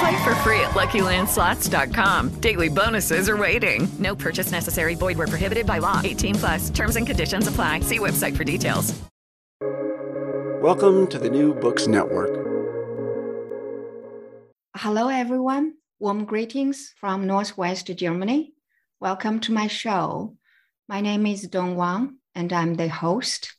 Play for free at LuckyLandSlots.com. Daily bonuses are waiting. No purchase necessary. Void where prohibited by law. 18 plus. Terms and conditions apply. See website for details. Welcome to the New Books Network. Hello, everyone. Warm greetings from Northwest Germany. Welcome to my show. My name is Dong Wang, and I'm the host.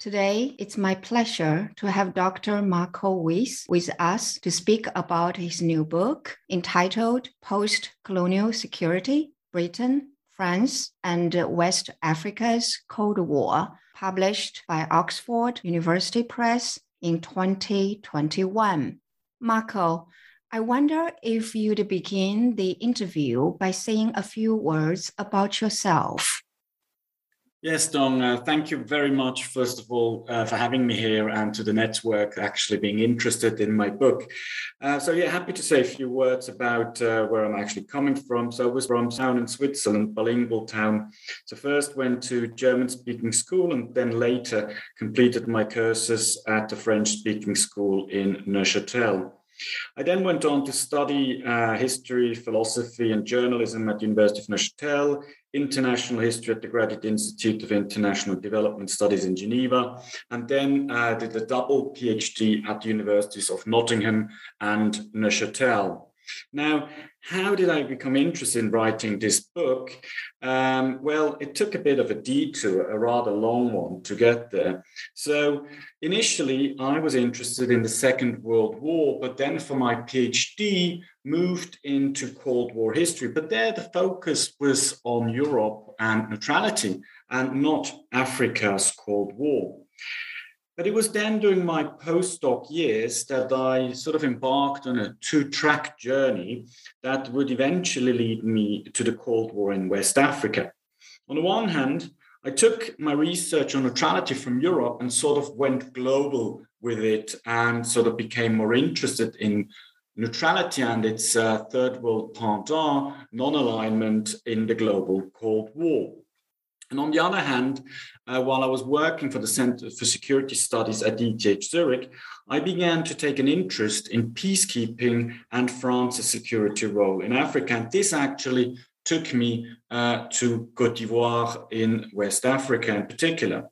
Today, it's my pleasure to have Dr. Marco Wyss with us to speak about his new book entitled Post Colonial Security Britain, France, and West Africa's Cold War, published by Oxford University Press in 2021. Marco, I wonder if you'd begin the interview by saying a few words about yourself. Yes, Dong, uh, thank you very much, first of all, uh, for having me here and to the network actually being interested in my book. Uh, so, yeah, happy to say a few words about uh, where I'm actually coming from. So, I was from town in Switzerland, bilingual town. So, first went to German speaking school and then later completed my courses at the French speaking school in Neuchâtel. I then went on to study uh, history, philosophy, and journalism at the University of Neuchâtel, international history at the Graduate Institute of International Development Studies in Geneva, and then uh, did a double PhD at the Universities of Nottingham and Neuchâtel. Now, how did I become interested in writing this book? Um, well, it took a bit of a detour, a rather long one to get there. So, initially, I was interested in the Second World War, but then for my PhD, moved into Cold War history. But there, the focus was on Europe and neutrality and not Africa's Cold War. But it was then during my postdoc years that I sort of embarked on a two track journey that would eventually lead me to the Cold War in West Africa. On the one hand, I took my research on neutrality from Europe and sort of went global with it and sort of became more interested in neutrality and its uh, third world pendant, non alignment in the global Cold War. And on the other hand, uh, while I was working for the Center for Security Studies at ETH Zurich, I began to take an interest in peacekeeping and France's security role in Africa. And this actually took me uh, to Cote d'Ivoire in West Africa in particular.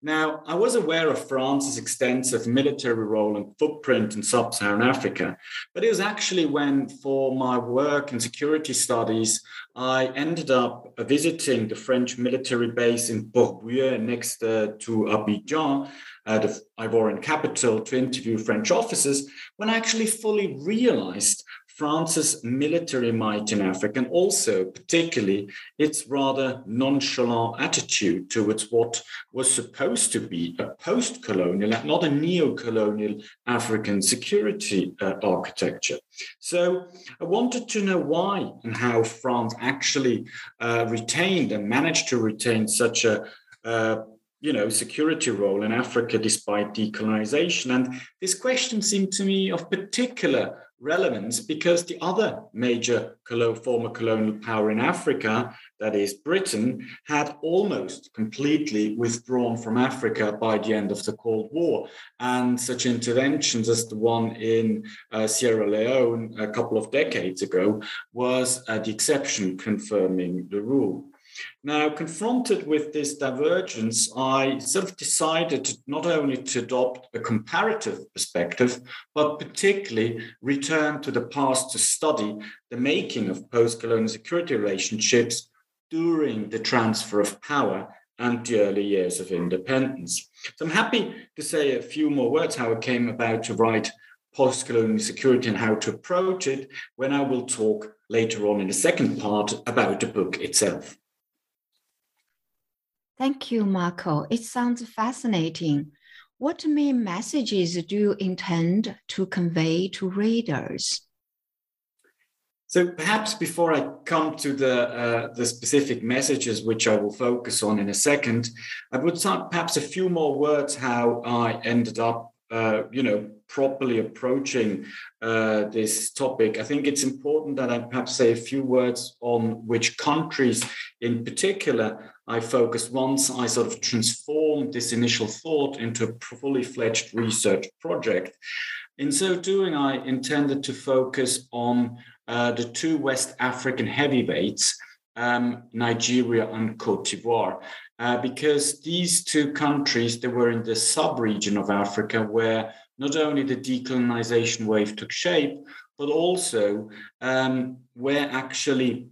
Now, I was aware of France's extensive military role and footprint in sub Saharan Africa, but it was actually when, for my work in security studies, I ended up visiting the French military base in Port-Bouët next uh, to Abidjan, uh, the Ivorian capital, to interview French officers, when I actually fully realized France's military might in Africa, and also, particularly, its rather nonchalant attitude towards what was supposed to be a post colonial, not a neo colonial African security uh, architecture. So I wanted to know why and how France actually uh, retained and managed to retain such a uh, you know, security role in Africa despite decolonization. And this question seemed to me of particular relevance because the other major former colonial power in Africa, that is Britain, had almost completely withdrawn from Africa by the end of the Cold War. And such interventions as the one in uh, Sierra Leone a couple of decades ago was uh, the exception confirming the rule. Now, confronted with this divergence, I sort of decided not only to adopt a comparative perspective, but particularly return to the past to study the making of post colonial security relationships during the transfer of power and the early years of independence. So I'm happy to say a few more words how I came about to write post colonial security and how to approach it when I will talk later on in the second part about the book itself. Thank you, Marco. It sounds fascinating. What main messages do you intend to convey to readers? So perhaps before I come to the uh, the specific messages, which I will focus on in a second, I would start perhaps a few more words how I ended up, uh, you know, properly approaching uh, this topic. I think it's important that I perhaps say a few words on which countries in particular I focused once I sort of transformed this initial thought into a fully fledged research project. In so doing, I intended to focus on uh, the two West African heavyweights, um, Nigeria and Cote d'Ivoire, uh, because these two countries, they were in the sub-region of Africa where not only the decolonization wave took shape, but also um, where actually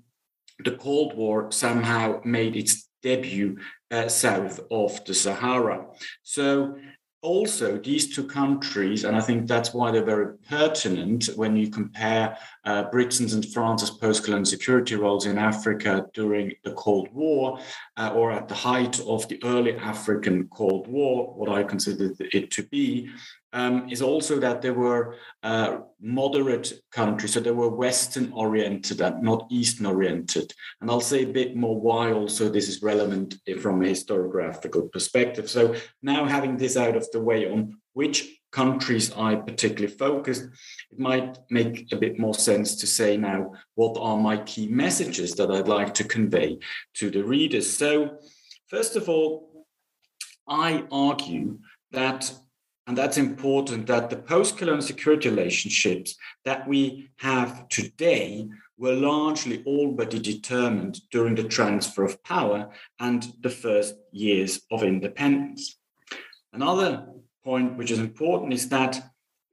the Cold War somehow made its debut uh, south of the Sahara. So also these two countries, and I think that's why they're very pertinent when you compare uh, Britain's and France's post-colonial security roles in Africa during the Cold War, uh, or at the height of the early African Cold War, what I consider it to be, um, is also that there were uh, moderate countries, so they were Western oriented and not Eastern oriented. And I'll say a bit more why also this is relevant from a historiographical perspective. So now having this out of the way on which countries I particularly focused, it might make a bit more sense to say now what are my key messages that I'd like to convey to the readers. So, first of all, I argue that and that's important that the post colonial security relationships that we have today were largely already determined during the transfer of power and the first years of independence. Another point which is important is that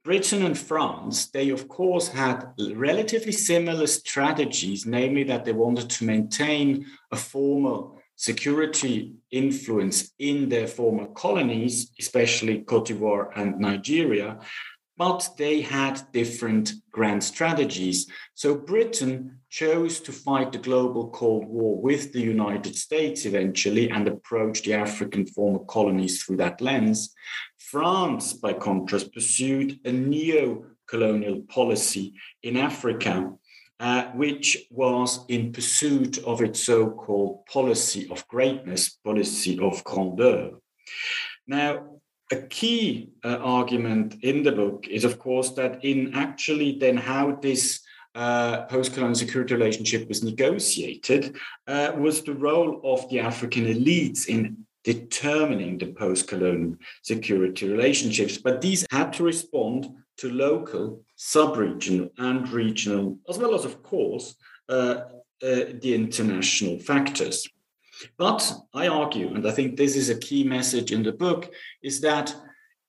Britain and France, they of course had relatively similar strategies, namely that they wanted to maintain a formal security influence in their former colonies, especially Cote d'Ivoire and Nigeria, but they had different grand strategies. So Britain chose to fight the global Cold War with the United States eventually and approach the African former colonies through that lens. France, by contrast, pursued a neo colonial policy in Africa uh, which was in pursuit of its so called policy of greatness, policy of grandeur. Now, a key uh, argument in the book is, of course, that in actually then how this uh, post-colonial security relationship was negotiated uh, was the role of the African elites in determining the post-colonial security relationships. But these had to respond to local, sub-regional, and regional, as well as, of course, uh, uh, the international factors. But I argue, and I think this is a key message in the book, is that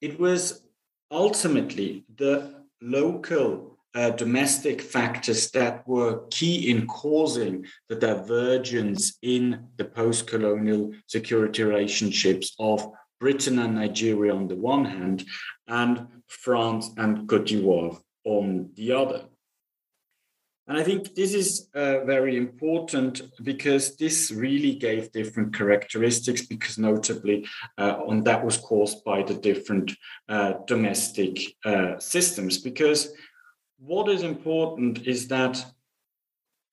it was ultimately the local uh, domestic factors that were key in causing the divergence in the post colonial security relationships of Britain and Nigeria on the one hand, and France and Cote d'Ivoire on the other. And I think this is uh, very important because this really gave different characteristics, because notably, uh, on that was caused by the different uh, domestic uh, systems. Because what is important is that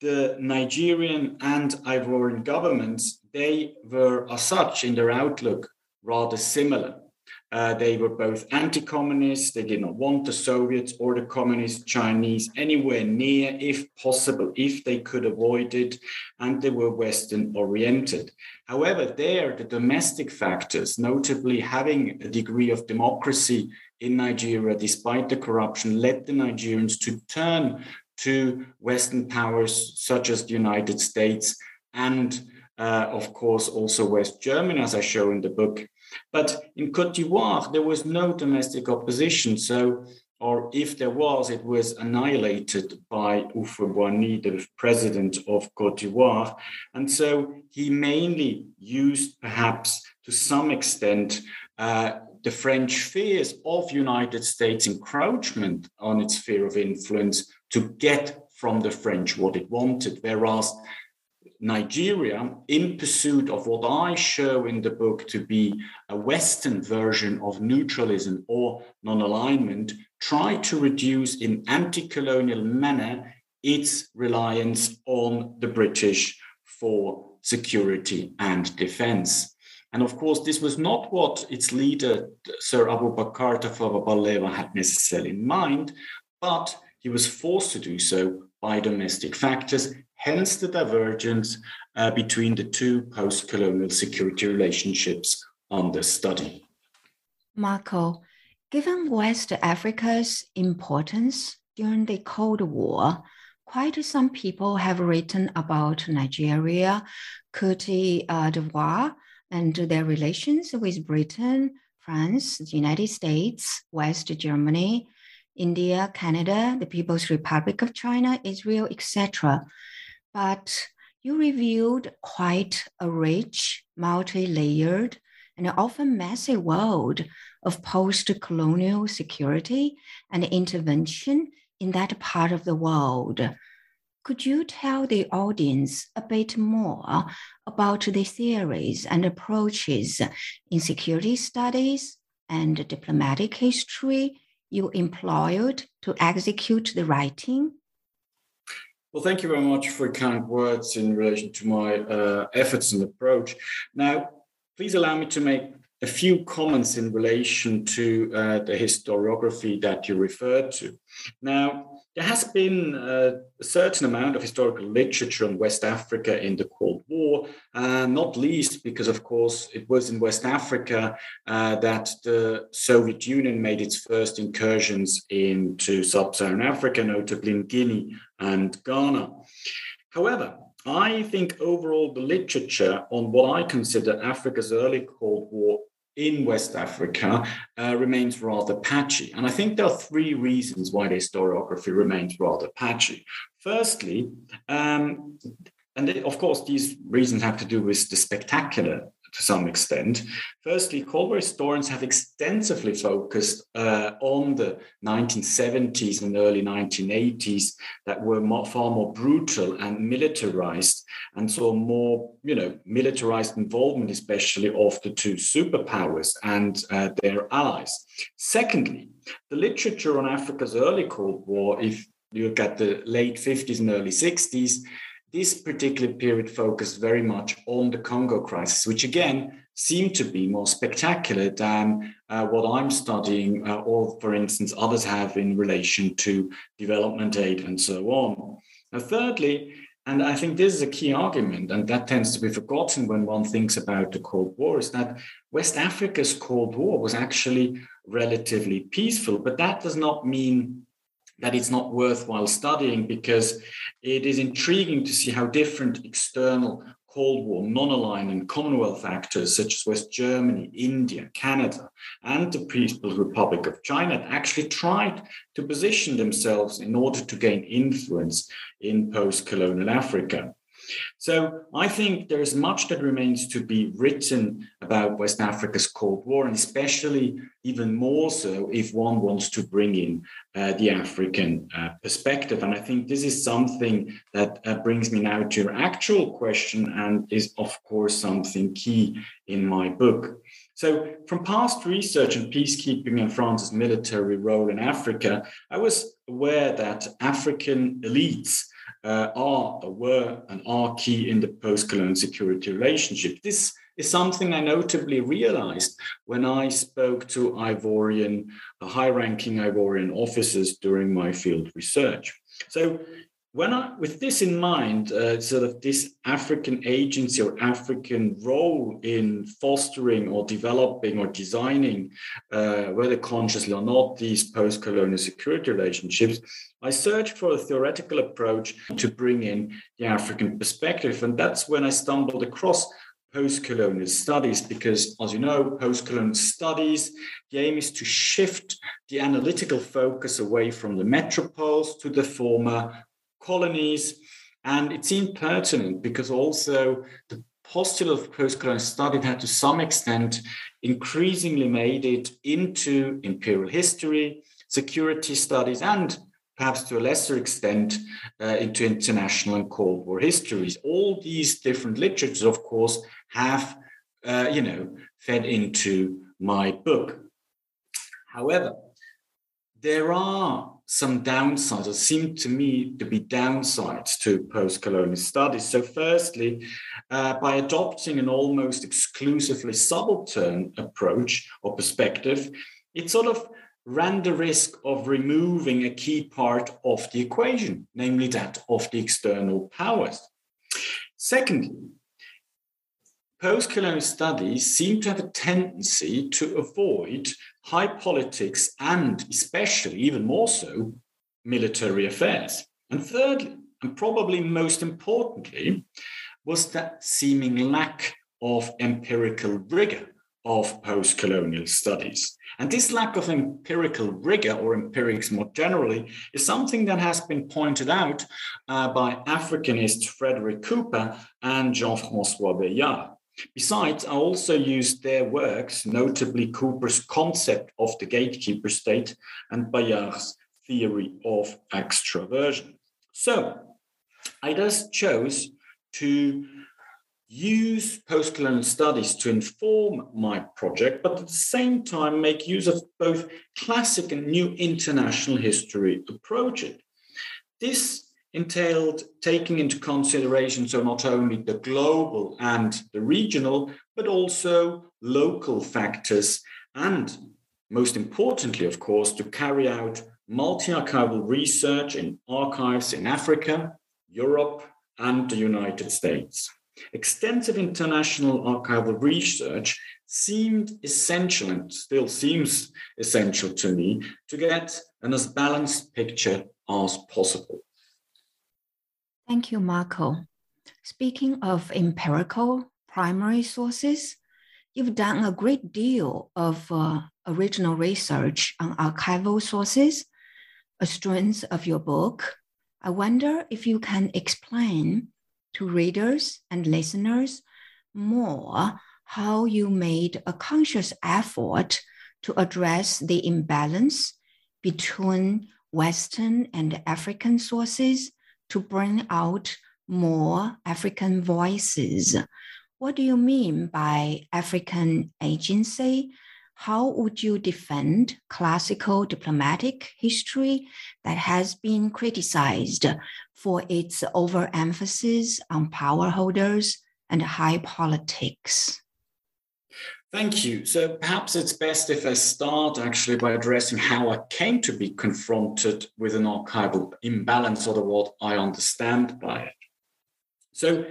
the Nigerian and Ivorian governments, they were as such in their outlook rather similar. Uh, they were both anti communist. They did not want the Soviets or the communist Chinese anywhere near, if possible, if they could avoid it. And they were Western oriented. However, there, the domestic factors, notably having a degree of democracy in Nigeria, despite the corruption, led the Nigerians to turn to Western powers such as the United States and, uh, of course, also West Germany, as I show in the book. But in Cote d'Ivoire, there was no domestic opposition. So, or if there was, it was annihilated by Houphouët-Boigny, the president of Cote d'Ivoire. And so he mainly used, perhaps to some extent, uh, the French fears of United States encroachment on its sphere of influence to get from the French what it wanted. Whereas Nigeria, in pursuit of what I show in the book to be a Western version of neutralism or non alignment, tried to reduce in anti colonial manner its reliance on the British for security and defense. And of course, this was not what its leader, Sir Abubakar Tafawa Balewa, had necessarily in mind, but he was forced to do so by domestic factors hence the divergence uh, between the two post colonial security relationships under study. Marco, given West Africa's importance during the Cold War, quite some people have written about Nigeria, Cote d'Ivoire, and their relations with Britain, France, the United States, West Germany, India, Canada, the People's Republic of China, Israel, etc but you revealed quite a rich, multi layered, and often messy world of post colonial security and intervention in that part of the world. Could you tell the audience a bit more about the theories and approaches in security studies and diplomatic history you employed to execute the writing? Well, thank you very much for kind words in relation to my uh, efforts and approach. Now, please allow me to make a few comments in relation to uh, the historiography that you referred to. Now, there has been uh, a certain amount of historical literature on West Africa in the Cold War, uh, not least because, of course, it was in West Africa uh, that the Soviet Union made its first incursions into sub Saharan Africa, notably in Guinea and Ghana. However, I think overall the literature on what I consider Africa's early Cold War in West Africa uh, remains rather patchy. And I think there are three reasons why the historiography remains rather patchy. Firstly, um, and of course, these reasons have to do with the spectacular to some extent. Firstly, War historians have extensively focused uh, on the 1970s and early 1980s that were more, far more brutal and militarized, and saw more, you know, militarized involvement, especially of the two superpowers and uh, their allies. Secondly, the literature on Africa's early Cold War, if you look at the late 50s and early 60s, this particular period focused very much on the Congo crisis, which again seemed to be more spectacular than uh, what I'm studying, uh, or for instance, others have in relation to development aid and so on. Now, thirdly, and I think this is a key argument, and that tends to be forgotten when one thinks about the Cold War, is that West Africa's Cold War was actually relatively peaceful, but that does not mean that it's not worthwhile studying because it is intriguing to see how different external Cold War non-aligned and Commonwealth actors such as West Germany, India, Canada, and the People's Republic of China actually tried to position themselves in order to gain influence in post-colonial Africa. So I think there is much that remains to be written about West Africa's Cold War, and especially even more so if one wants to bring in uh, the African uh, perspective. And I think this is something that uh, brings me now to your actual question and is, of course, something key in my book. So, from past research on peacekeeping and France's military role in Africa, I was aware that African elites uh, are, were, and are key in the post-colonial security relationship. This is something I notably realized when I spoke to Ivorian, high ranking Ivorian officers during my field research. So, when I, with this in mind, uh, sort of this African agency or African role in fostering or developing or designing, uh, whether consciously or not, these post colonial security relationships, I searched for a theoretical approach to bring in the African perspective. And that's when I stumbled across post-colonial studies because as you know post-colonial studies the aim is to shift the analytical focus away from the metropoles to the former colonies and it seemed pertinent because also the postulate of post-colonial study had to some extent increasingly made it into imperial history security studies and perhaps to a lesser extent uh, into international and Cold War histories. All these different literatures, of course, have, uh, you know, fed into my book. However, there are some downsides, or seem to me to be downsides to post-colonial studies. So, firstly, uh, by adopting an almost exclusively subaltern approach or perspective, it sort of ran the risk of removing a key part of the equation, namely that of the external powers. Secondly, post-colonial studies seem to have a tendency to avoid high politics and especially even more so military affairs. And thirdly, and probably most importantly, was that seeming lack of empirical rigor of post colonial studies. And this lack of empirical rigor or empirics more generally is something that has been pointed out uh, by Africanist Frederick Cooper and Jean Francois Bayart. Besides, I also used their works, notably Cooper's concept of the gatekeeper state and Bayart's theory of extraversion. So I just chose to use postcolonial studies to inform my project, but at the same time make use of both classic and new international history approaches. This entailed taking into consideration so not only the global and the regional, but also local factors, and most importantly, of course, to carry out multi archival research in archives in Africa, Europe, and the United States. Extensive international archival research seemed essential and still seems essential to me to get an as balanced picture as possible. Thank you, Marco. Speaking of empirical primary sources, you've done a great deal of uh, original research on archival sources, a strength of your book. I wonder if you can explain to readers and listeners more how you made a conscious effort to address the imbalance between Western and African sources to bring out more African voices. What do you mean by African agency? How would you defend classical diplomatic history that has been criticized for its overemphasis on power holders and high politics? Thank you. So perhaps it's best if I start actually by addressing how I came to be confronted with an archival imbalance, or the what I understand by it. So,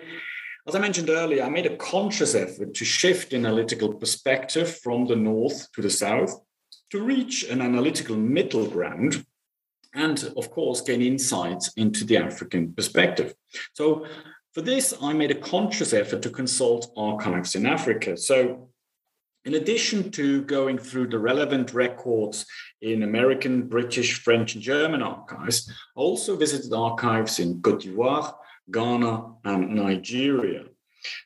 as I mentioned earlier, I made a conscious effort to shift analytical perspective from the north to the south to reach an analytical middle ground and, of course, gain insights into the African perspective. So, for this, I made a conscious effort to consult archives in Africa. So, in addition to going through the relevant records in American, British, French, and German archives, I also visited archives in Cote d'Ivoire, Ghana, and Nigeria.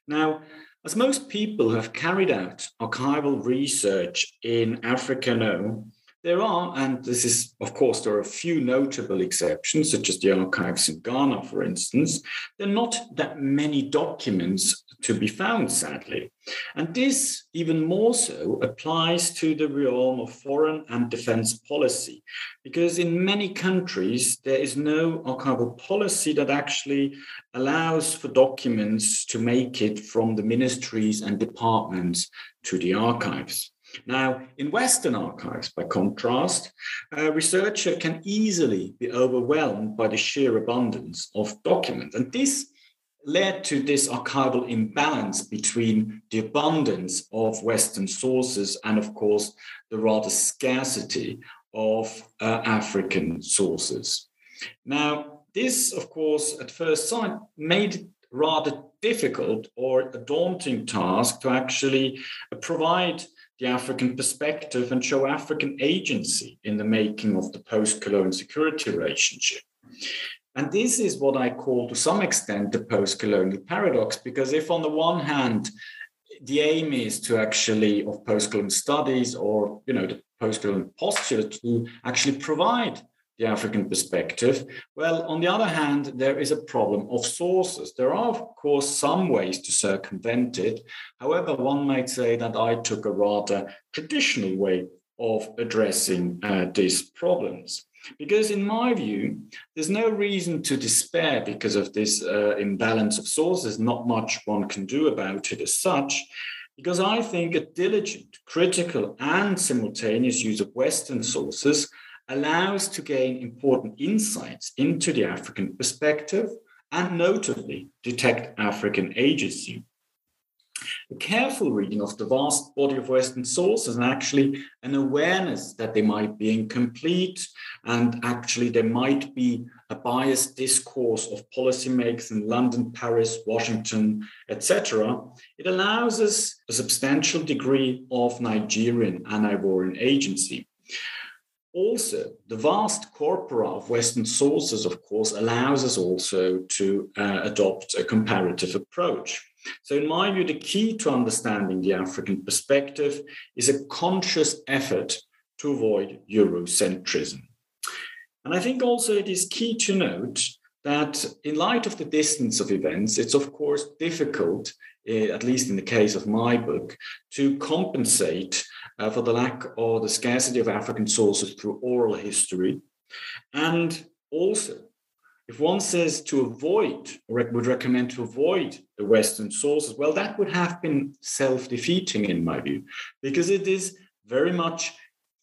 Now, as most people who have carried out archival research in Africa know, there are, and this is, of course, there are a few notable exceptions, such as the archives in Ghana, for instance. There are not that many documents to be found, sadly. And this, even more so, applies to the realm of foreign and defense policy, because in many countries, there is no archival policy that actually allows for documents to make it from the ministries and departments to the archives. Now, in Western archives, by contrast, a researcher can easily be overwhelmed by the sheer abundance of documents. And this led to this archival imbalance between the abundance of Western sources and, of course, the rather scarcity of uh, African sources. Now, this, of course, at first sight made it rather difficult or a daunting task to actually provide the African perspective and show African agency in the making of the post colonial security relationship. And this is what I call, to some extent, the post colonial paradox, because if on the one hand, the aim is to actually, of post colonial studies or, you know, the post colonial posture to actually provide the African perspective. Well, on the other hand, there is a problem of sources. There are, of course, some ways to circumvent it. However, one might say that I took a rather traditional way of addressing uh, these problems. Because, in my view, there's no reason to despair because of this uh, imbalance of sources. Not much one can do about it as such. Because I think a diligent, critical, and simultaneous use of Western sources allows to gain important insights into the African perspective and notably detect African agency. A careful reading of the vast body of Western sources and actually an awareness that they might be incomplete and actually there might be a biased discourse of policymakers in London, Paris, Washington, etc. It allows us a substantial degree of Nigerian and Ivorian agency. Also, the vast corpora of Western sources, of course, allows us also to uh, adopt a comparative approach. So, in my view, the key to understanding the African perspective is a conscious effort to avoid Eurocentrism. And I think also it is key to note that, in light of the distance of events, it's of course difficult, eh, at least in the case of my book, to compensate uh, for the lack or the scarcity of African sources through oral history. And also, if one says to avoid, or would recommend to avoid the Western sources, well, that would have been self defeating in my view, because it is very much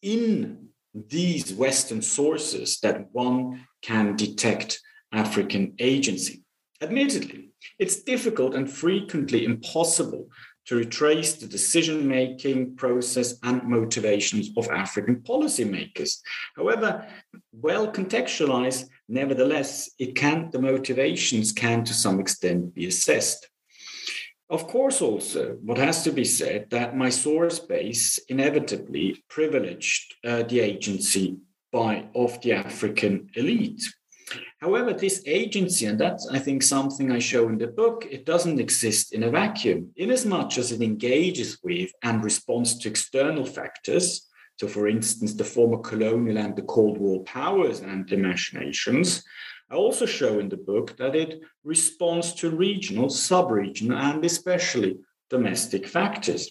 in these Western sources that one can detect African agency. Admittedly, it's difficult and frequently impossible to retrace the decision making process and motivations of African policymakers. However, well contextualized, nevertheless, it can the motivations can to some extent be assessed. Of course, also, what has to be said that my source base inevitably privileged uh, the agency by of the African elite. However, this agency, and that's, I think, something I show in the book, it doesn't exist in a vacuum, in as it engages with and responds to external factors. So, for instance, the former colonial and the Cold War powers and their machinations. I also show in the book that it responds to regional, sub regional, and especially domestic factors.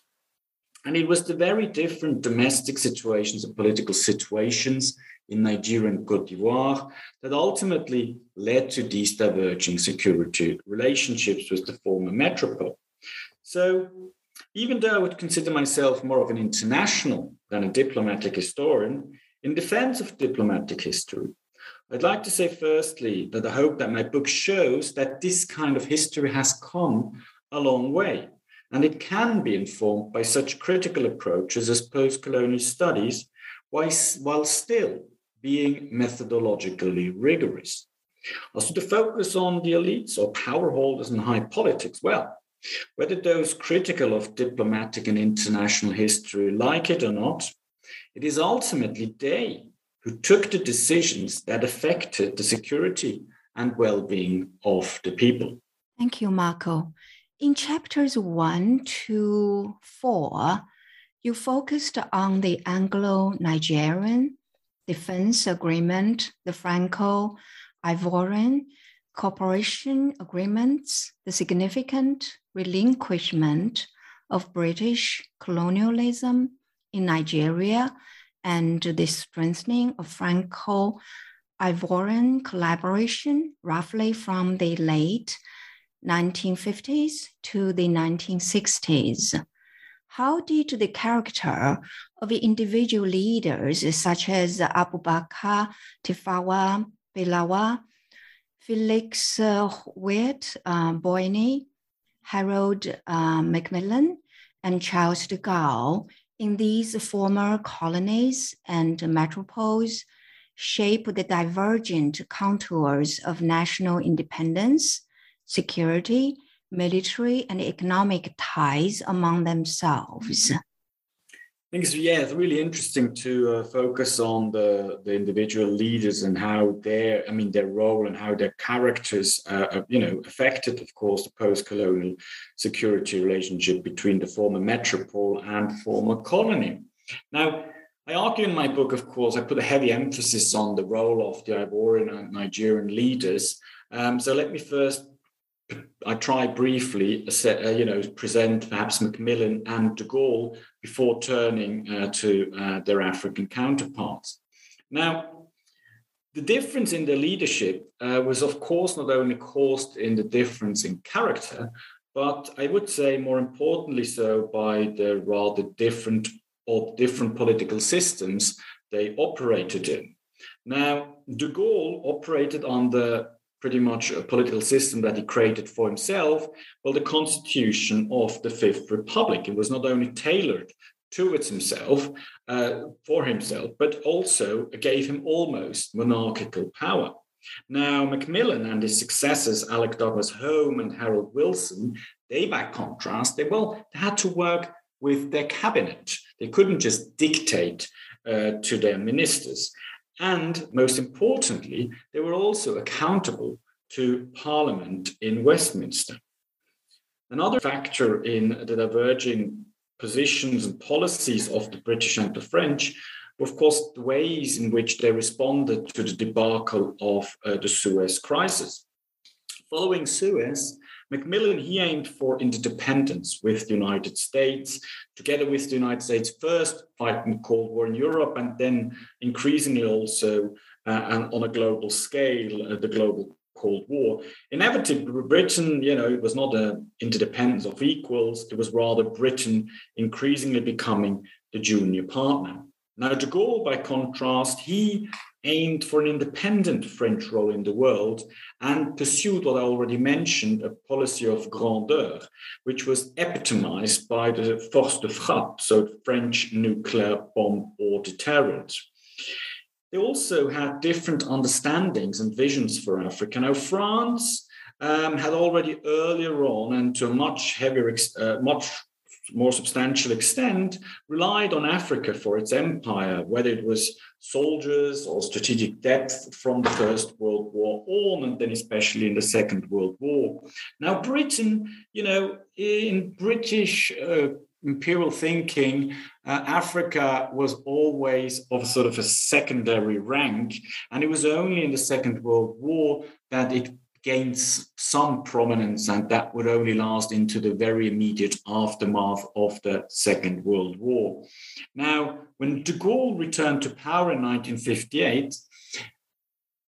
And it was the very different domestic situations and political situations in Nigeria and Cote d'Ivoire that ultimately led to these diverging security relationships with the former metropole. So, even though I would consider myself more of an international than a diplomatic historian, in defense of diplomatic history, I'd like to say firstly that I hope that my book shows that this kind of history has come a long way. And it can be informed by such critical approaches as post colonial studies, while still being methodologically rigorous. Also, to focus on the elites or power holders in high politics, well, whether those critical of diplomatic and international history like it or not, it is ultimately they who took the decisions that affected the security and well being of the people. Thank you, Marco. In chapters one to four, you focused on the Anglo Nigerian Defense Agreement, the Franco Ivorian Cooperation Agreements, the significant relinquishment of British colonialism in Nigeria, and the strengthening of Franco Ivorian collaboration roughly from the late 1950s to the 1960s. How did the character of individual leaders such as Abubakar Tafawa Balewa, Felix uh, Wirt uh, Boigny, Harold uh, Macmillan, and Charles de Gaulle in these former colonies and metropoles shape the divergent contours of national independence, security, military, and economic ties among themselves. I think it's, yeah, it's really interesting to uh, focus on the, the individual leaders and how their, I mean, their role and how their characters, uh, you know, affected, of course, the post-colonial security relationship between the former metropole and former colony. Now, I argue in my book, of course, I put a heavy emphasis on the role of the Ivorian and Nigerian leaders. Um, so let me first I try briefly, uh, you know, present perhaps Macmillan and de Gaulle before turning uh, to uh, their African counterparts. Now, the difference in their leadership uh, was, of course, not only caused in the difference in character, but I would say more importantly so by the rather different or different political systems they operated in. Now, de Gaulle operated under pretty much a political system that he created for himself, well, the constitution of the Fifth Republic. It was not only tailored towards himself, uh, for himself, but also gave him almost monarchical power. Now, Macmillan and his successors, Alec Douglas Home and Harold Wilson, they, by contrast, they well, they had to work with their cabinet. They couldn't just dictate uh, to their ministers. And most importantly, they were also accountable to Parliament in Westminster. Another factor in the diverging positions and policies of the British and the French were, of course, the ways in which they responded to the debacle of uh, the Suez crisis. Following Suez, Macmillan, he aimed for interdependence with the United States, together with the United States first fighting the Cold War in Europe, and then increasingly also uh, and on a global scale, uh, the global Cold War. Inevitably, Britain, you know, it was not an interdependence of equals, it was rather Britain increasingly becoming the junior partner. Now, de Gaulle, by contrast, he aimed for an independent French role in the world and pursued what I already mentioned a policy of grandeur, which was epitomized by the force de frappe, so French nuclear bomb or deterrent. They also had different understandings and visions for Africa. Now, France um, had already earlier on, and to a much heavier, uh, much more substantial extent, relied on Africa for its empire, whether it was soldiers or strategic depth from the First World War on, and then especially in the Second World War. Now, Britain, you know, in British uh, imperial thinking, uh, Africa was always of sort of a secondary rank. And it was only in the Second World War that it gains some prominence, and that would only last into the very immediate aftermath of the Second World War. Now, when de Gaulle returned to power in 1958,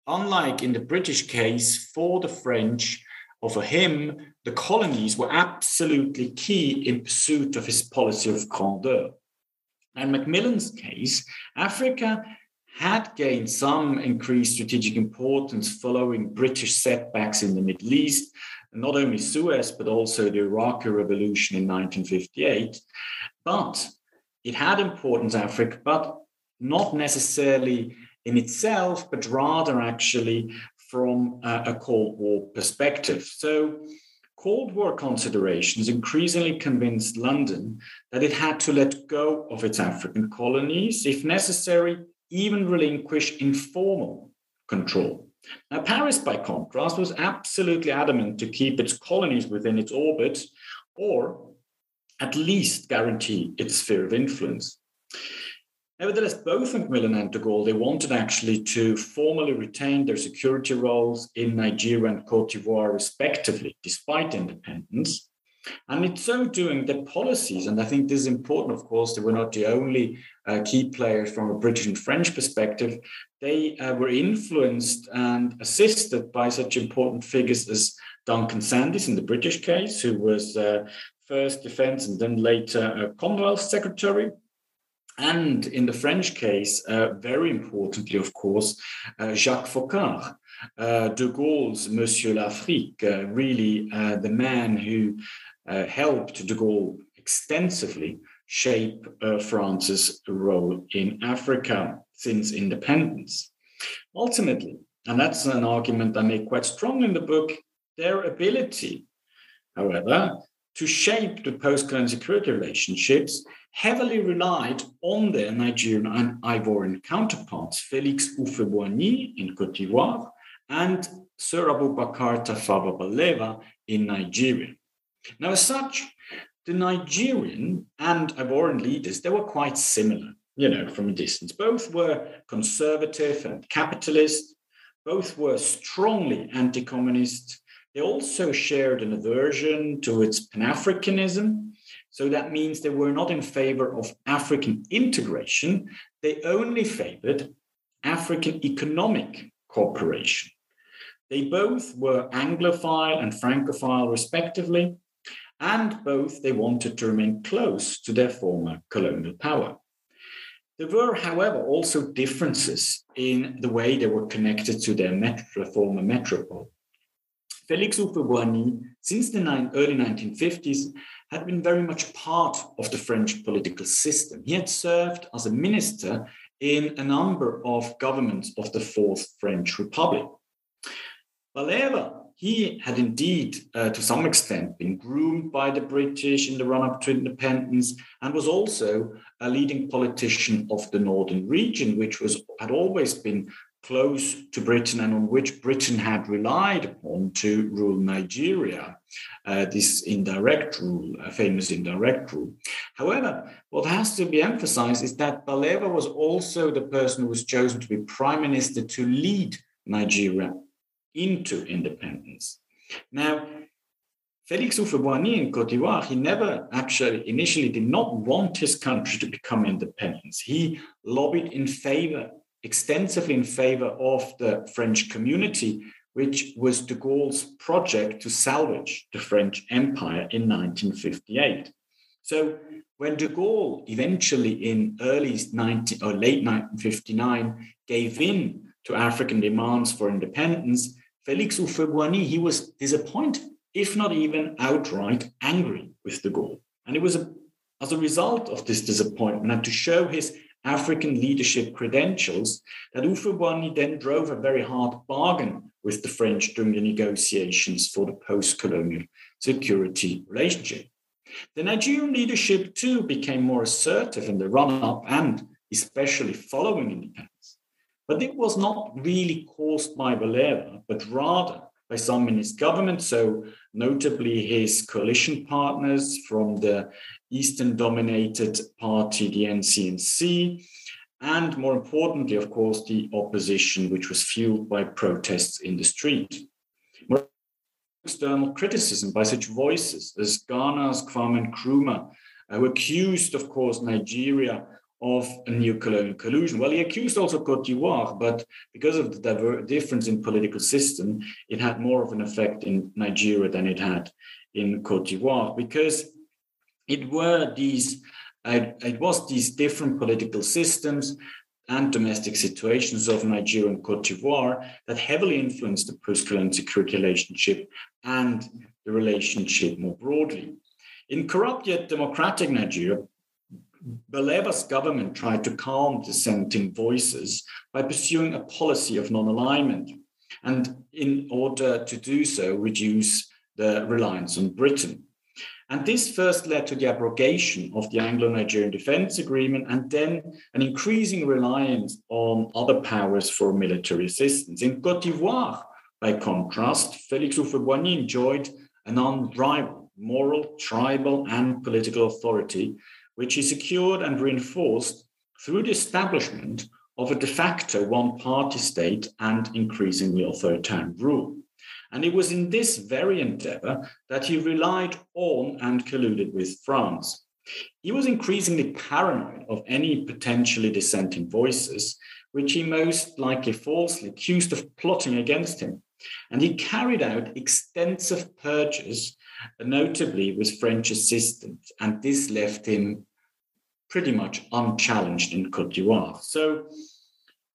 unlike in the British case, for the French, or for him, the colonies were absolutely key in pursuit of his policy of grandeur. In Macmillan's case, Africa had gained some increased strategic importance following British setbacks in the Middle East, not only Suez, but also the Iraqi revolution in 1958. But it had importance, Africa, but not necessarily in itself, but rather actually from a Cold War perspective. So, Cold War considerations increasingly convinced London that it had to let go of its African colonies, if necessary, even relinquish informal control. Now, Paris, by contrast, was absolutely adamant to keep its colonies within its orbit, or at least guarantee its sphere of influence. Nevertheless, both Macmillan and de Gaulle, they wanted actually to formally retain their security roles in Nigeria and Cote d'Ivoire, respectively, despite independence. And in so doing, their policies, and I think this is important, of course, they were not the only uh, key players from a British and French perspective. They uh, were influenced and assisted by such important figures as Duncan Sandys in the British case, who was uh, first defense and then later Commonwealth Secretary. And in the French case, uh, very importantly, of course, uh, Jacques Foccart, uh, de Gaulle's Monsieur l'Afrique, really the man who uh, helped de Gaulle extensively shape uh, France's role in Africa since independence. Ultimately, and that's an argument I make quite strong in the book, their ability, however, to shape the post-colonial security relationships heavily relied on their Nigerian and Ivorian counterparts, Félix Houphouët-Boigny in Cote d'Ivoire and Sir Abubakar Tafawa Balewa in Nigeria. Now, as such, the Nigerian and Ivorian leaders, they were quite similar, you know, from a distance. Both were conservative and capitalist. Both were strongly anti-communist. They also shared an aversion towards Pan-Africanism. So that means they were not in favor of African integration. They only favored African economic cooperation. They both were Anglophile and Francophile, respectively and both they wanted to remain close to their former colonial power. There were, however, also differences in the way they were connected to their former metropole. Félix Houphouët-Boigny, since the early 1950s, had been very much part of the French political system. He had served as a minister in a number of governments of the Fourth French Republic. Balewa he had indeed, uh, to some extent, been groomed by the British in the run up to independence and was also a leading politician of the northern region, which was had always been close to Britain and on which Britain had relied upon to rule Nigeria, uh, this indirect rule, a famous indirect rule. However, what has to be emphasized is that Balewa was also the person who was chosen to be prime minister to lead Nigeria into independence. Now, Félix Houphouët-Boigny in Cote d'Ivoire, he never actually initially did not want his country to become independent. He lobbied in favor, extensively in favor of the French community, which was de Gaulle's project to salvage the French Empire in 1958. So when de Gaulle eventually in early 19 or late 1959 gave in to African demands for independence, Félix Houphouët-Boigny, he was disappointed, if not even outright angry with de Gaulle. And it was a, as a result of this disappointment and to show his African leadership credentials that Houphouët-Boigny then drove a very hard bargain with the French during the negotiations for the post-colonial security relationship. The Nigerian leadership too became more assertive in the run-up and especially following independence. But it was not really caused by Balewa, but rather by some in his government, so notably his coalition partners from the Eastern dominated party, the NCNC, and more importantly, of course, the opposition, which was fueled by protests in the street. External criticism by such voices as Ghana's Kwame Nkrumah, who accused, of course, Nigeria of a neo-colonial collusion. Well, he accused also Cote d'Ivoire, but because of the diver- difference in political system, it had more of an effect in Nigeria than it had in Cote d'Ivoire, because it were these, uh, it was these different political systems and domestic situations of Nigeria and Cote d'Ivoire that heavily influenced the post-colonial security relationship and the relationship more broadly. In corrupt yet democratic Nigeria, Balewa's government tried to calm dissenting voices by pursuing a policy of non alignment, and in order to do so, reduce the reliance on Britain. And this first led to the abrogation of the Anglo Nigerian Defense Agreement and then an increasing reliance on other powers for military assistance. In Cote d'Ivoire, by contrast, Félix Houphouët-Boigny enjoyed an unrivaled moral, tribal, and political authority, which he secured and reinforced through the establishment of a de facto one party state and increasingly authoritarian rule. And it was in this very endeavor that he relied on and colluded with France. He was increasingly paranoid of any potentially dissenting voices, which he most likely falsely accused of plotting against him. And he carried out extensive purges, notably with French assistance, and this left him pretty much unchallenged in Cote d'Ivoire. So,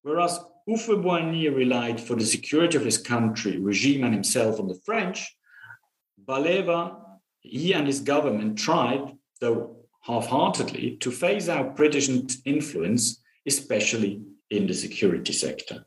whereas Houphouët-Boigny relied for the security of his country, regime, and himself on the French, Balewa, he and his government tried, though half-heartedly, to phase out British influence, especially in the security sector.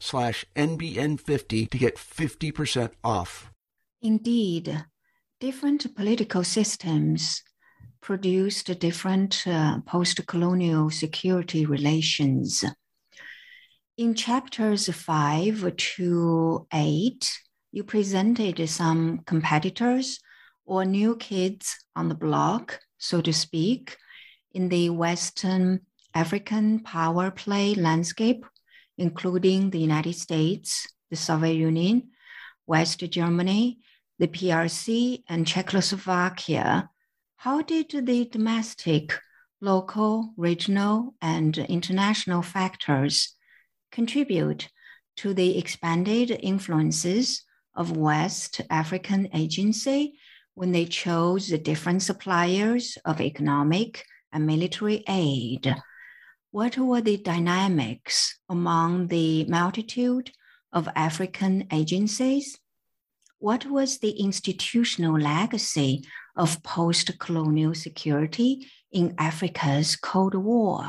slash NBN50 to get 50% off. Indeed, different political systems produced different uh, post colonial security relations. In chapters 5 to 8, you presented some competitors or new kids on the block, so to speak, in the Western African power play landscape including the United States, the Soviet Union, West Germany, the PRC, and Czechoslovakia, how did the domestic, local, regional, and international factors contribute to the expanded influences of West African agency when they chose the different suppliers of economic and military aid? What were the dynamics among the multitude of African agencies? What was the institutional legacy of post colonial security in Africa's Cold War?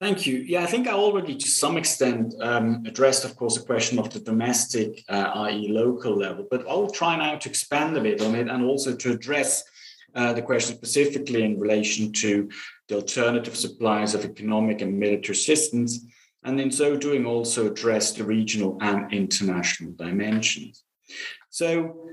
Thank you. Yeah, I think I already, to some extent, um, addressed, of course, the question of the domestic, uh, i.e., local level, but I'll try now to expand a bit on it and also to address uh, the question specifically in relation to the alternative supplies of economic and military assistance, and in so doing also address the regional and international dimensions. So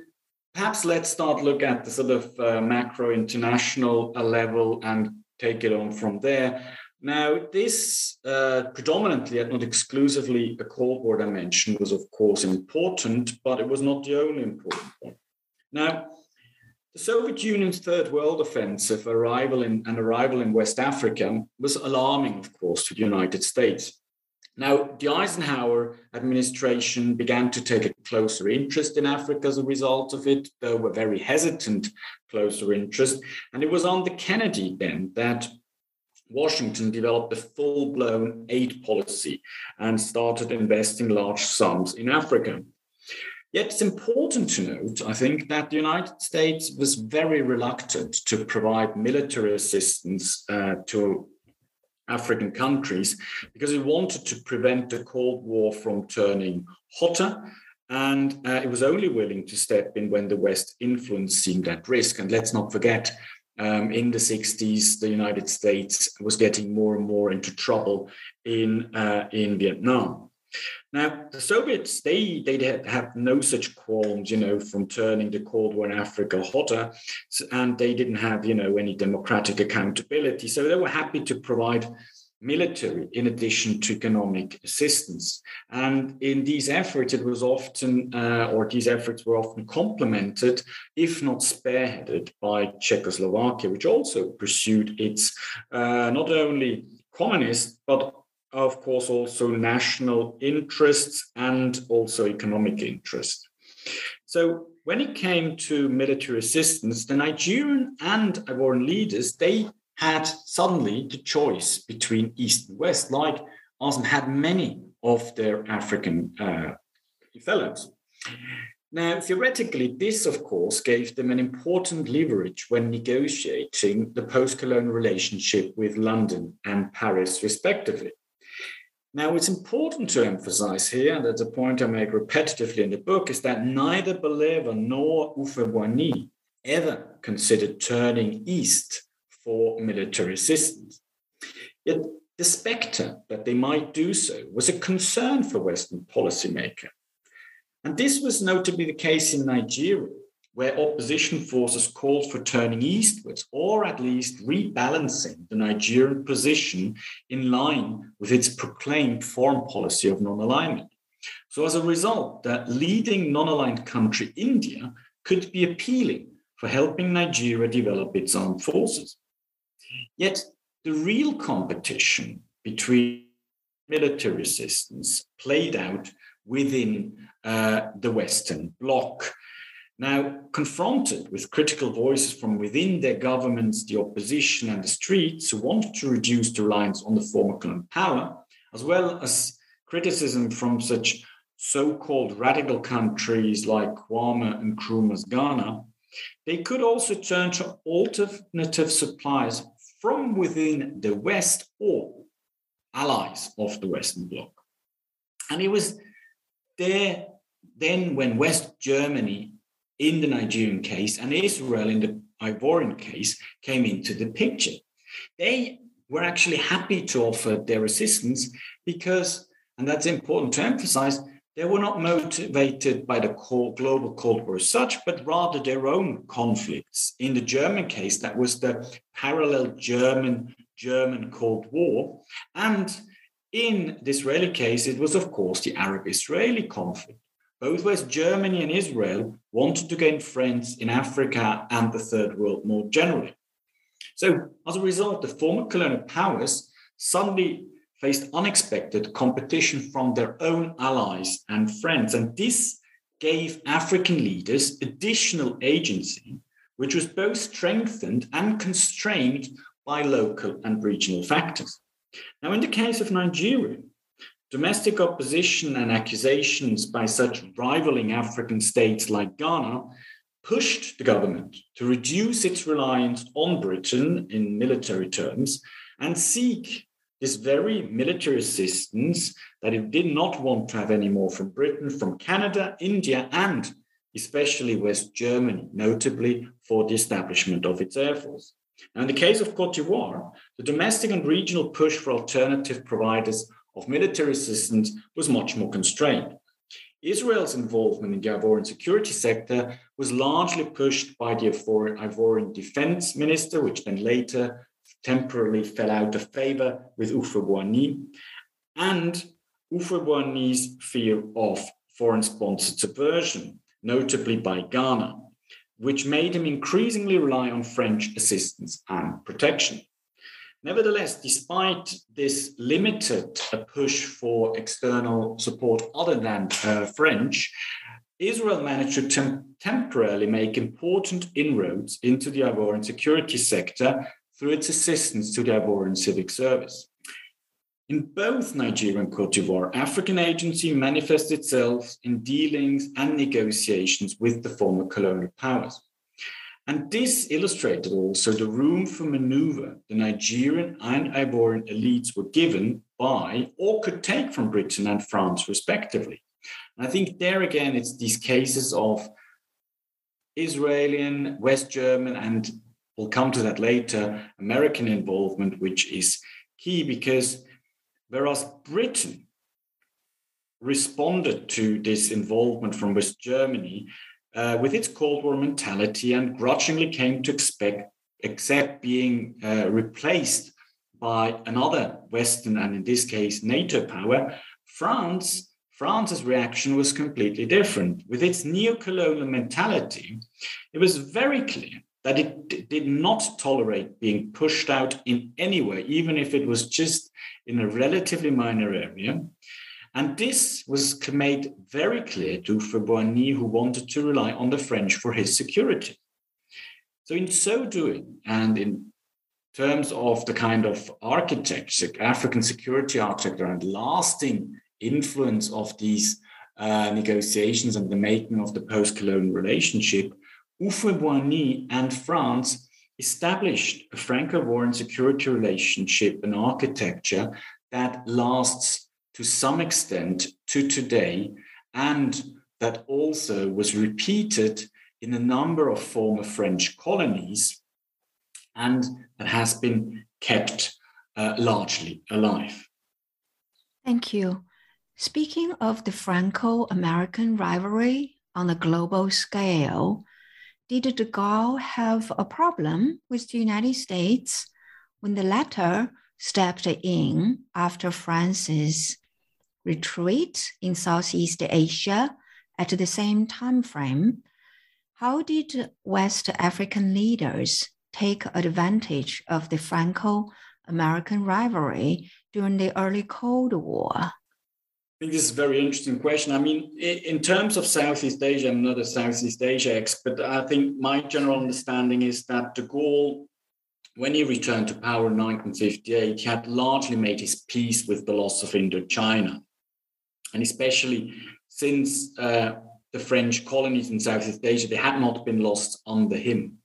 perhaps let's start look at the sort of uh, macro international uh, level and take it on from there. Now, this uh, predominantly and not exclusively a Cold War dimension was, of course, important, but it was not the only important one. Now, the Soviet Union's Third World Offensive arrival in, and arrival in West Africa was alarming, of course, to the United States. Now, the Eisenhower administration began to take a closer interest in Africa as a result of it, though a very hesitant closer interest. And it was the Kennedy then that Washington developed a full blown aid policy and started investing large sums in Africa. Yet it's important to note, I think, that the United States was very reluctant to provide military assistance uh, to African countries because it wanted to prevent the Cold War from turning hotter. And uh, it was only willing to step in when the West influence seemed at risk. And let's not forget, um, in the 60s, the United States was getting more and more into trouble in, uh, in Vietnam. Now, the Soviets, they, they have no such qualms, you know, from turning the Cold War in Africa hotter, and they didn't have, you know, any democratic accountability. So they were happy to provide military in addition to economic assistance. And in these efforts, it was often, uh, or these efforts were often complemented, if not spearheaded, by Czechoslovakia, which also pursued its uh, not only communist, but of course also national interests and also economic interests. So when it came to military assistance, the Nigerian and Ivorian leaders, they had suddenly the choice between East and West, like ASEM had many of their African uh, fellows. Now, theoretically, this, of course, gave them an important leverage when negotiating the post colonial relationship with London and Paris, respectively. Now, it's important to emphasize here, and that's a point I make repetitively in the book, is that neither Balewa nor Houphouët-Boigny ever considered turning east for military assistance. Yet the specter that they might do so was a concern for Western policymakers. And this was notably the case in Nigeria, where opposition forces called for turning eastwards or at least rebalancing the Nigerian position in line with its proclaimed foreign policy of non alignment. So, as a result, the leading non aligned country, India, could be appealing for helping Nigeria develop its armed forces. Yet the real competition between military assistance played out within uh, the Western Bloc. Now, confronted with critical voices from within their governments, the opposition, and the streets who wanted to reduce the reliance on the former colonial power, as well as criticism from such so called radical countries like Kwame and Nkrumah's Ghana, they could also turn to alternative supplies from within the West or allies of the Western Bloc. And it was there then when West Germany, in the Nigerian case, and Israel in the Ivorian case, came into the picture. They were actually happy to offer their assistance because, and that's important to emphasize, they were not motivated by the global Cold War as such, but rather their own conflicts. In the German case, that was the parallel German German Cold War. And in the Israeli case, it was, of course, the Arab Israeli conflict. Both West Germany and Israel wanted to gain friends in Africa and the Third World more generally. So, as a result, the former colonial powers suddenly faced unexpected competition from their own allies and friends. And this gave African leaders additional agency, which was both strengthened and constrained by local and regional factors. Now, in the case of Nigeria, domestic opposition and accusations by such rivaling African states like Ghana pushed the government to reduce its reliance on Britain in military terms and seek this very military assistance that it did not want to have any more from Britain, from Canada, India, and especially West Germany, notably for the establishment of its air force. Now, in the case of Cote d'Ivoire, the domestic and regional push for alternative providers of military assistance was much more constrained. Israel's involvement in the Ivorian security sector was largely pushed by the Ivorian defense minister, which then later temporarily fell out of favor with Houphouët-Boigny, and Houphouët-Boigny's fear of foreign sponsored subversion, notably by Ghana, which made him increasingly rely on French assistance and protection. Nevertheless, despite this limited push for external support other than uh, French, Israel managed to tem- temporarily make important inroads into the Ivorian security sector through its assistance to the Ivorian Civic Service. In both Nigeria and Cote d'Ivoire, African agency manifests itself in dealings and negotiations with the former colonial powers. And this illustrated also the room for maneuver the Nigerian and Ivorian elites were given by or could take from Britain and France, respectively. And I think there again, it's these cases of Israeli, West German, and we'll come to that later, American involvement, which is key because whereas Britain responded to this involvement from West Germany uh, with its Cold War mentality and grudgingly came to expect accept being uh, replaced by another Western and in this case NATO power, France, France's reaction was completely different. With its neo-colonial mentality, it was very clear that it did not tolerate being pushed out in any way, even if it was just in a relatively minor area. And this was made very clear to Houphouët-Boigny, who wanted to rely on the French for his security. So, in so doing, and in terms of the kind of architecture, African security architecture, and lasting influence of these uh, negotiations and the making of the post colonial relationship, Houphouët-Boigny and France established a Franco-Boer security relationship and architecture that lasts to some extent to today, and that also was repeated in a number of former French colonies, and that has been kept uh, largely alive. Thank you. Speaking of the Franco American rivalry on a global scale, did de Gaulle have a problem with the United States when the latter stepped in after France's retreat in Southeast Asia at the same time frame? How did West African leaders take advantage of the Franco American rivalry during the early Cold War? I think this is a very interesting question. I mean, in terms of Southeast Asia, I'm not a Southeast Asia expert. I think my general understanding is that de Gaulle, when he returned to power in 1958, he had largely made his peace with the loss of Indochina. And especially since uh, the French colonies in Southeast Asia, they had not been lost under him.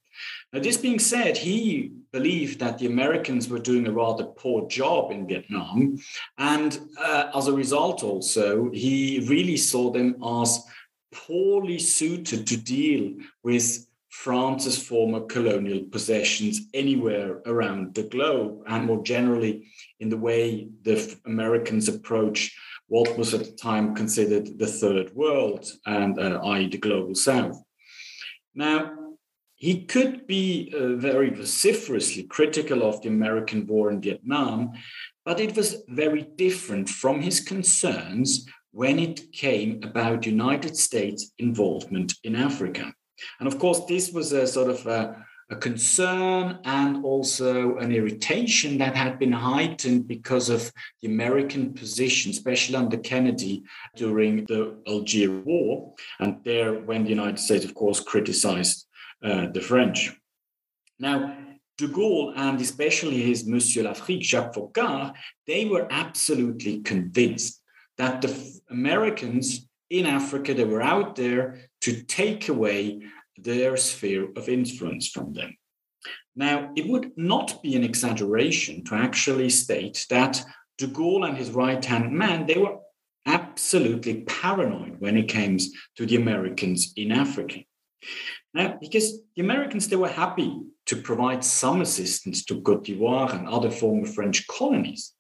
Now, this being said, he believed that the Americans were doing a rather poor job in Vietnam. And uh, as a result, also, he really saw them as poorly suited to deal with France's former colonial possessions anywhere around the globe, and more generally, in the way the Americans approach what was at the time considered the third world, and uh, i.e., the global south. Now, he could be uh, very vociferously critical of the American war in Vietnam, but it was very different from his concerns when it came about United States involvement in Africa. And of course, this was a sort of a, a concern and also an irritation that had been heightened because of the American position, especially under Kennedy during the Algeria War. And there, when the United States, of course, criticized uh, the French. Now, de Gaulle and especially his Monsieur l'Afrique, Jacques Foccart, they were absolutely convinced that the Americans in Africa, they were out there to take away their sphere of influence from them. Now, it would not be an exaggeration to actually state that de Gaulle and his right hand man, they were absolutely paranoid when it came to the Americans in Africa. Now, because the Americans, they were happy to provide some assistance to Cote d'Ivoire and other former French colonies.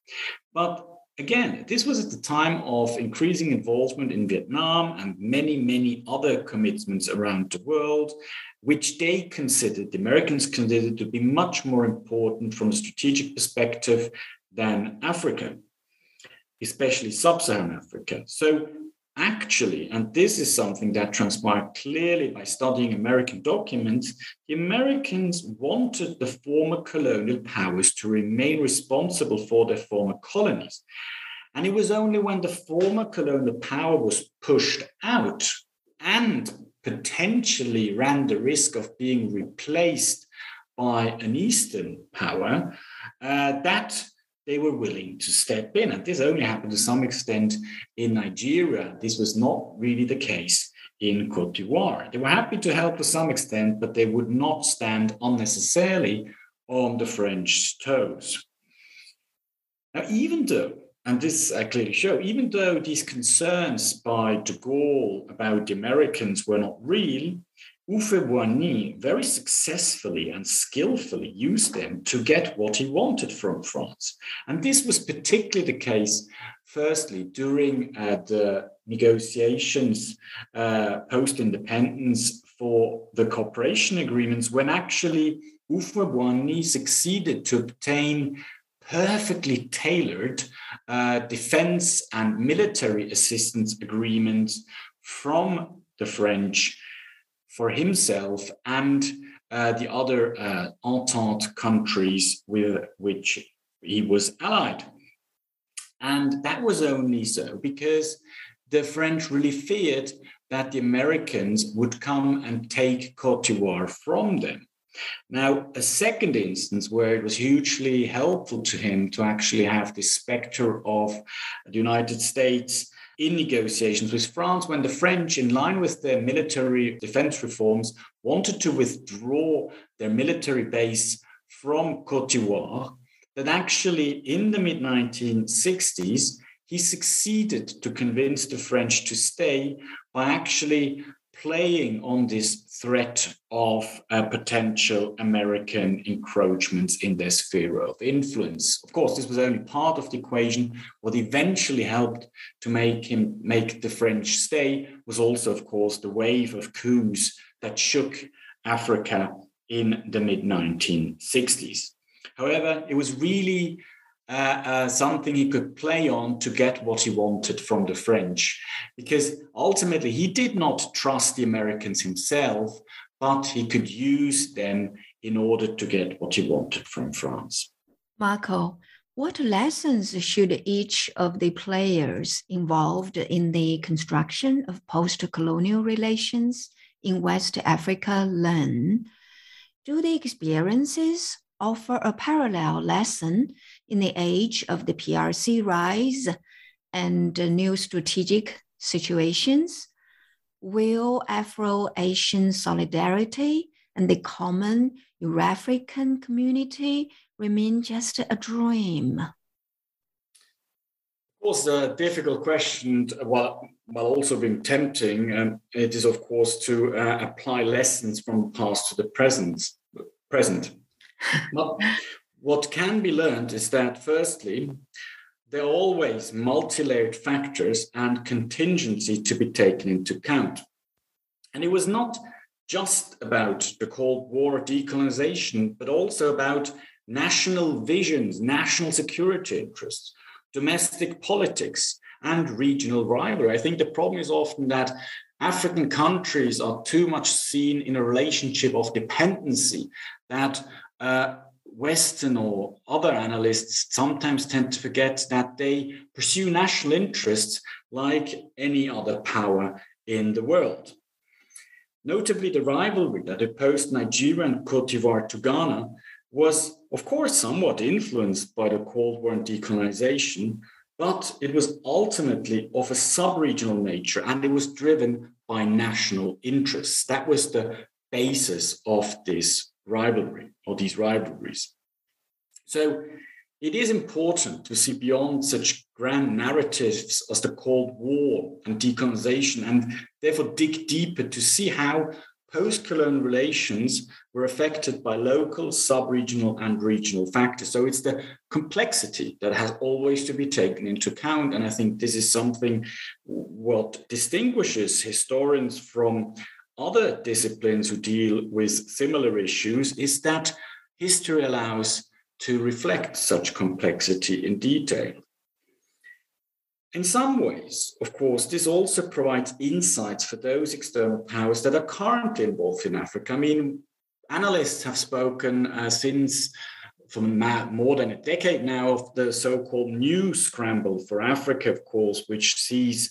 But again, this was at the time of increasing involvement in Vietnam and many, many other commitments around the world, which they considered, the Americans considered to be much more important from a strategic perspective than Africa, especially sub Saharan Africa. So actually, and this is something that transpired clearly by studying American documents, the Americans wanted the former colonial powers to remain responsible for their former colonies. And it was only when the former colonial power was pushed out and potentially ran the risk of being replaced by an Eastern power uh, that they were willing to step in. And this only happened to some extent in Nigeria. This was not really the case in Cote d'Ivoire. They were happy to help to some extent, but they would not stand unnecessarily on the French toes. Now, even though, and this I clearly show, even though these concerns by de Gaulle about the Americans were not real, Houphouët-Boigny very successfully and skillfully used them to get what he wanted from France. And this was particularly the case, firstly, during uh, the negotiations uh, post independence for the cooperation agreements, when actually Houphouët-Boigny succeeded to obtain perfectly tailored uh, defense and military assistance agreements from the French for himself and uh, the other uh, Entente countries with which he was allied. And that was only so because the French really feared that the Americans would come and take Cote d'Ivoire from them. Now, a second instance where it was hugely helpful to him to actually have the specter of the United States in negotiations with France when the French, in line with their military defense reforms, wanted to withdraw their military base from Cote d'Ivoire, that actually in the mid 1960s, he succeeded to convince the French to stay by actually playing on this threat of uh, potential American encroachments in their sphere of influence. Of course, this was only part of the equation. What eventually helped to make him make the French stay was also, of course, the wave of coups that shook Africa in the mid 1960s. However, it was really uh, uh, something he could play on to get what he wanted from the French. Because ultimately, he did not trust the Americans himself, but he could use them in order to get what he wanted from France. Marco, what lessons should each of the players involved in the construction of post colonial relations in West Africa learn? Do the experiences offer a parallel lesson in the age of the PRC rise and new strategic situations, will Afro Asian solidarity and the common Euro-African community remain just a dream? Of course, a difficult question, while, while also being tempting, um, it is, of course, to uh, apply lessons from the past to the present. present. But what can be learned is that, firstly, there are always multi layered factors and contingency to be taken into account. And it was not just about the Cold War decolonization, but also about national visions, national security interests, domestic politics, and regional rivalry. I think the problem is often that African countries are too much seen in a relationship of dependency, that uh, Western or other analysts sometimes tend to forget that they pursue national interests like any other power in the world. Notably, the rivalry that opposed Nigeria and Cote d'Ivoire to Ghana was, of course, somewhat influenced by the Cold War and decolonization, but it was ultimately of a sub regional nature and it was driven by national interests. That was the basis of this rivalry or these rivalries. So it is important to see beyond such grand narratives as the Cold War and decolonization, and therefore dig deeper to see how post colonial relations were affected by local, sub regional, and regional factors. So it's the complexity that has always to be taken into account. And I think this is something what distinguishes historians from other disciplines who deal with similar issues is that history allows to reflect such complexity in detail. In some ways, of course, this also provides insights for those external powers that are currently involved in Africa. I mean, analysts have spoken uh, since for more than a decade now of the so-called new scramble for Africa, of course, which sees,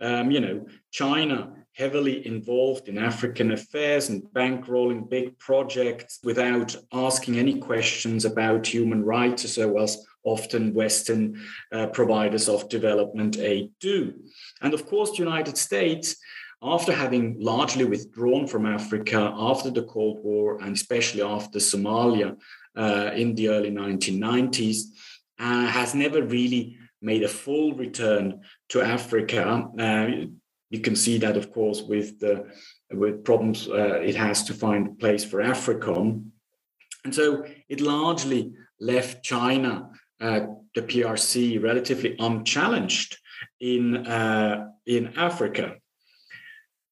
um, you know, China heavily involved in African affairs and bankrolling big projects without asking any questions about human rights, as well as often Western uh, providers of development aid do. And of course, the United States, after having largely withdrawn from Africa after the Cold War and especially after Somalia uh, in the early 1990s, uh, has never really made a full return to Africa. Uh, you can see that, of course, with the with problems uh, it has to find place for AFRICOM. And so it largely left China, uh, the PRC, relatively unchallenged in, uh, in Africa.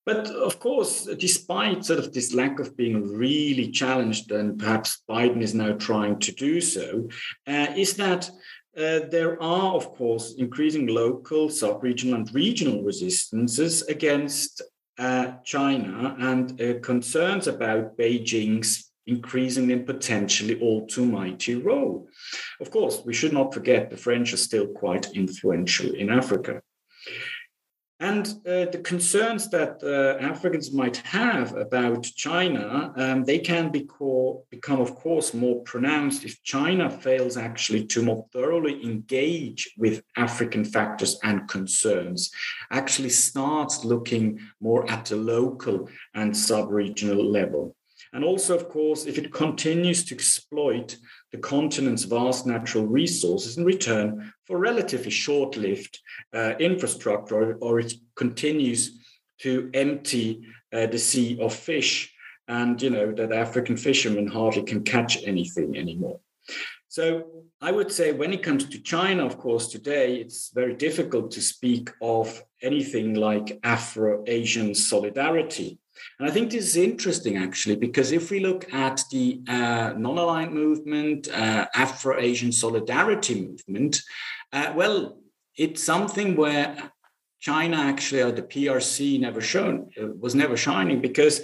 but of course, despite sort of this lack of being really challenged, and perhaps Biden is now trying to do so, uh, is that uh, there are, of course, increasing local, sub regional, and regional resistances against uh, China and uh, concerns about Beijing's increasing and potentially all too mighty role. Of course, we should not forget the French are still quite influential in Africa. And uh, the concerns that uh, Africans might have about China, um, they can be co- become, of course, more pronounced if China fails actually to more thoroughly engage with African factors and concerns, actually starts looking more at the local and sub regional level. And also, of course, if it continues to exploit the continent's vast natural resources in return for relatively short lived uh, infrastructure, or, or, it continues to empty uh, the sea of fish, and you know that African fishermen hardly can catch anything anymore. So I would say when it comes to China, of course, today it's very difficult to speak of anything like Afro Asian solidarity and I think this is interesting, actually, because if we look at the uh, non aligned movement, uh, Afro Asian solidarity movement, uh, well, it's something where China actually, or the PRC, never shown uh, was never shining because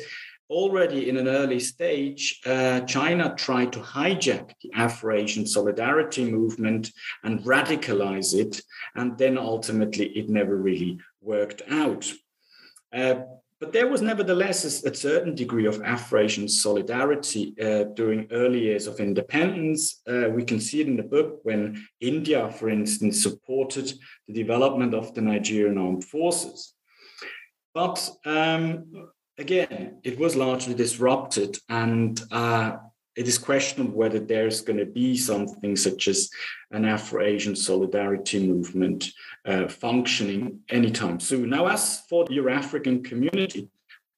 already in an early stage, uh, China tried to hijack the Afro Asian solidarity movement and radicalize it, and then ultimately it never really worked out. Uh, but there was nevertheless a, certain degree of Afro-Asian solidarity uh, during early years of independence. Uh, we can see it in the book when India, for instance, supported the development of the Nigerian armed forces. But um, again, it was largely disrupted, and uh, it is questionable whether there's going to be something such as an Afro-Asian solidarity movement uh, functioning anytime soon. Now, as for the Euro-African community,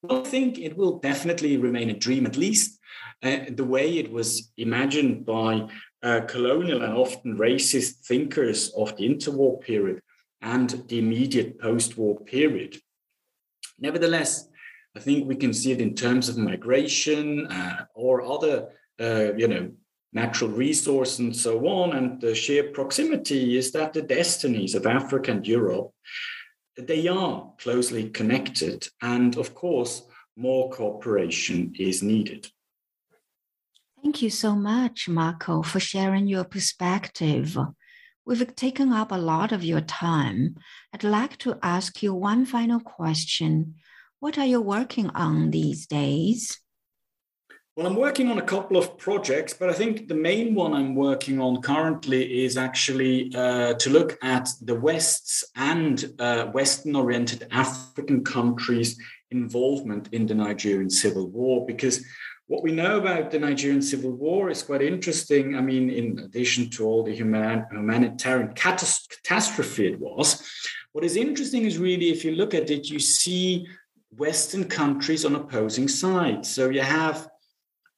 I think it will definitely remain a dream, at least uh, the way it was imagined by uh, colonial and often racist thinkers of the interwar period and the immediate post-war period. Nevertheless, I think we can see it in terms of migration uh, or other uh, you know, natural resource and so on, and the sheer proximity is that the destinies of Africa and Europe, they are closely connected. And of course, more cooperation is needed. Thank you so much, Marco, for sharing your perspective. We've taken up a lot of your time. I'd like to ask you one final question. What are you working on these days? Well, I'm working on a couple of projects, but I think the main one I'm working on currently is actually uh, to look at the West's and uh, Western oriented African countries' involvement in the Nigerian civil war. Because what we know about the Nigerian civil war is quite interesting. I mean, in addition to all the human, humanitarian catastrophe it was, what is interesting is really if you look at it, you see Western countries on opposing sides. So you have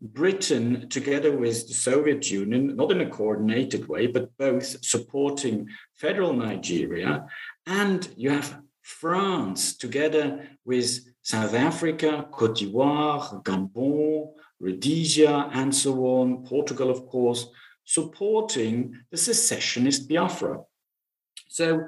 Britain, together with the Soviet Union, not in a coordinated way, but both supporting federal Nigeria. And you have France, together with South Africa, Cote d'Ivoire, Gabon, Rhodesia, and so on, Portugal, of course, supporting the secessionist Biafra. So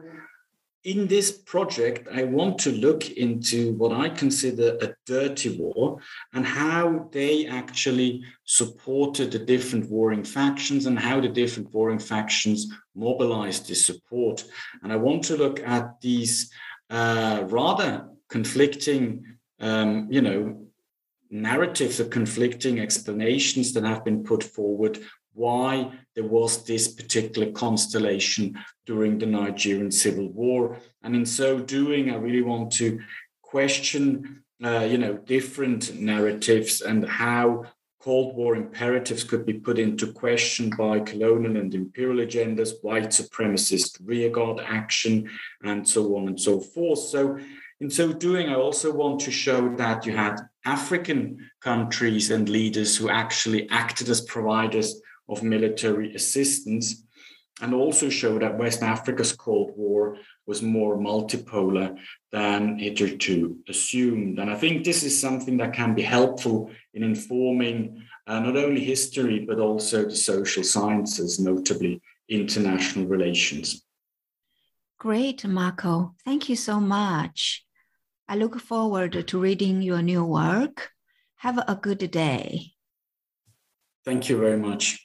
in this project, I want to look into what I consider a dirty war and how they actually supported the different warring factions and how the different warring factions mobilized this support. And I want to look at these uh, rather conflicting, um, you know, narratives or conflicting explanations that have been put forward why there was this particular constellation during the Nigerian civil war. And in so doing, I really want to question, uh, you know, different narratives and how Cold War imperatives could be put into question by colonial and imperial agendas, white supremacist rearguard action, and so on and so forth. So, in so doing, I also want to show that you had African countries and leaders who actually acted as providers of military assistance and also show that West Africa's Cold War was more multipolar than hitherto assumed. And I think this is something that can be helpful in informing uh, not only history, but also the social sciences, notably international relations. Great, Marco. Thank you so much. I look forward to reading your new work. Have a good day. Thank you very much.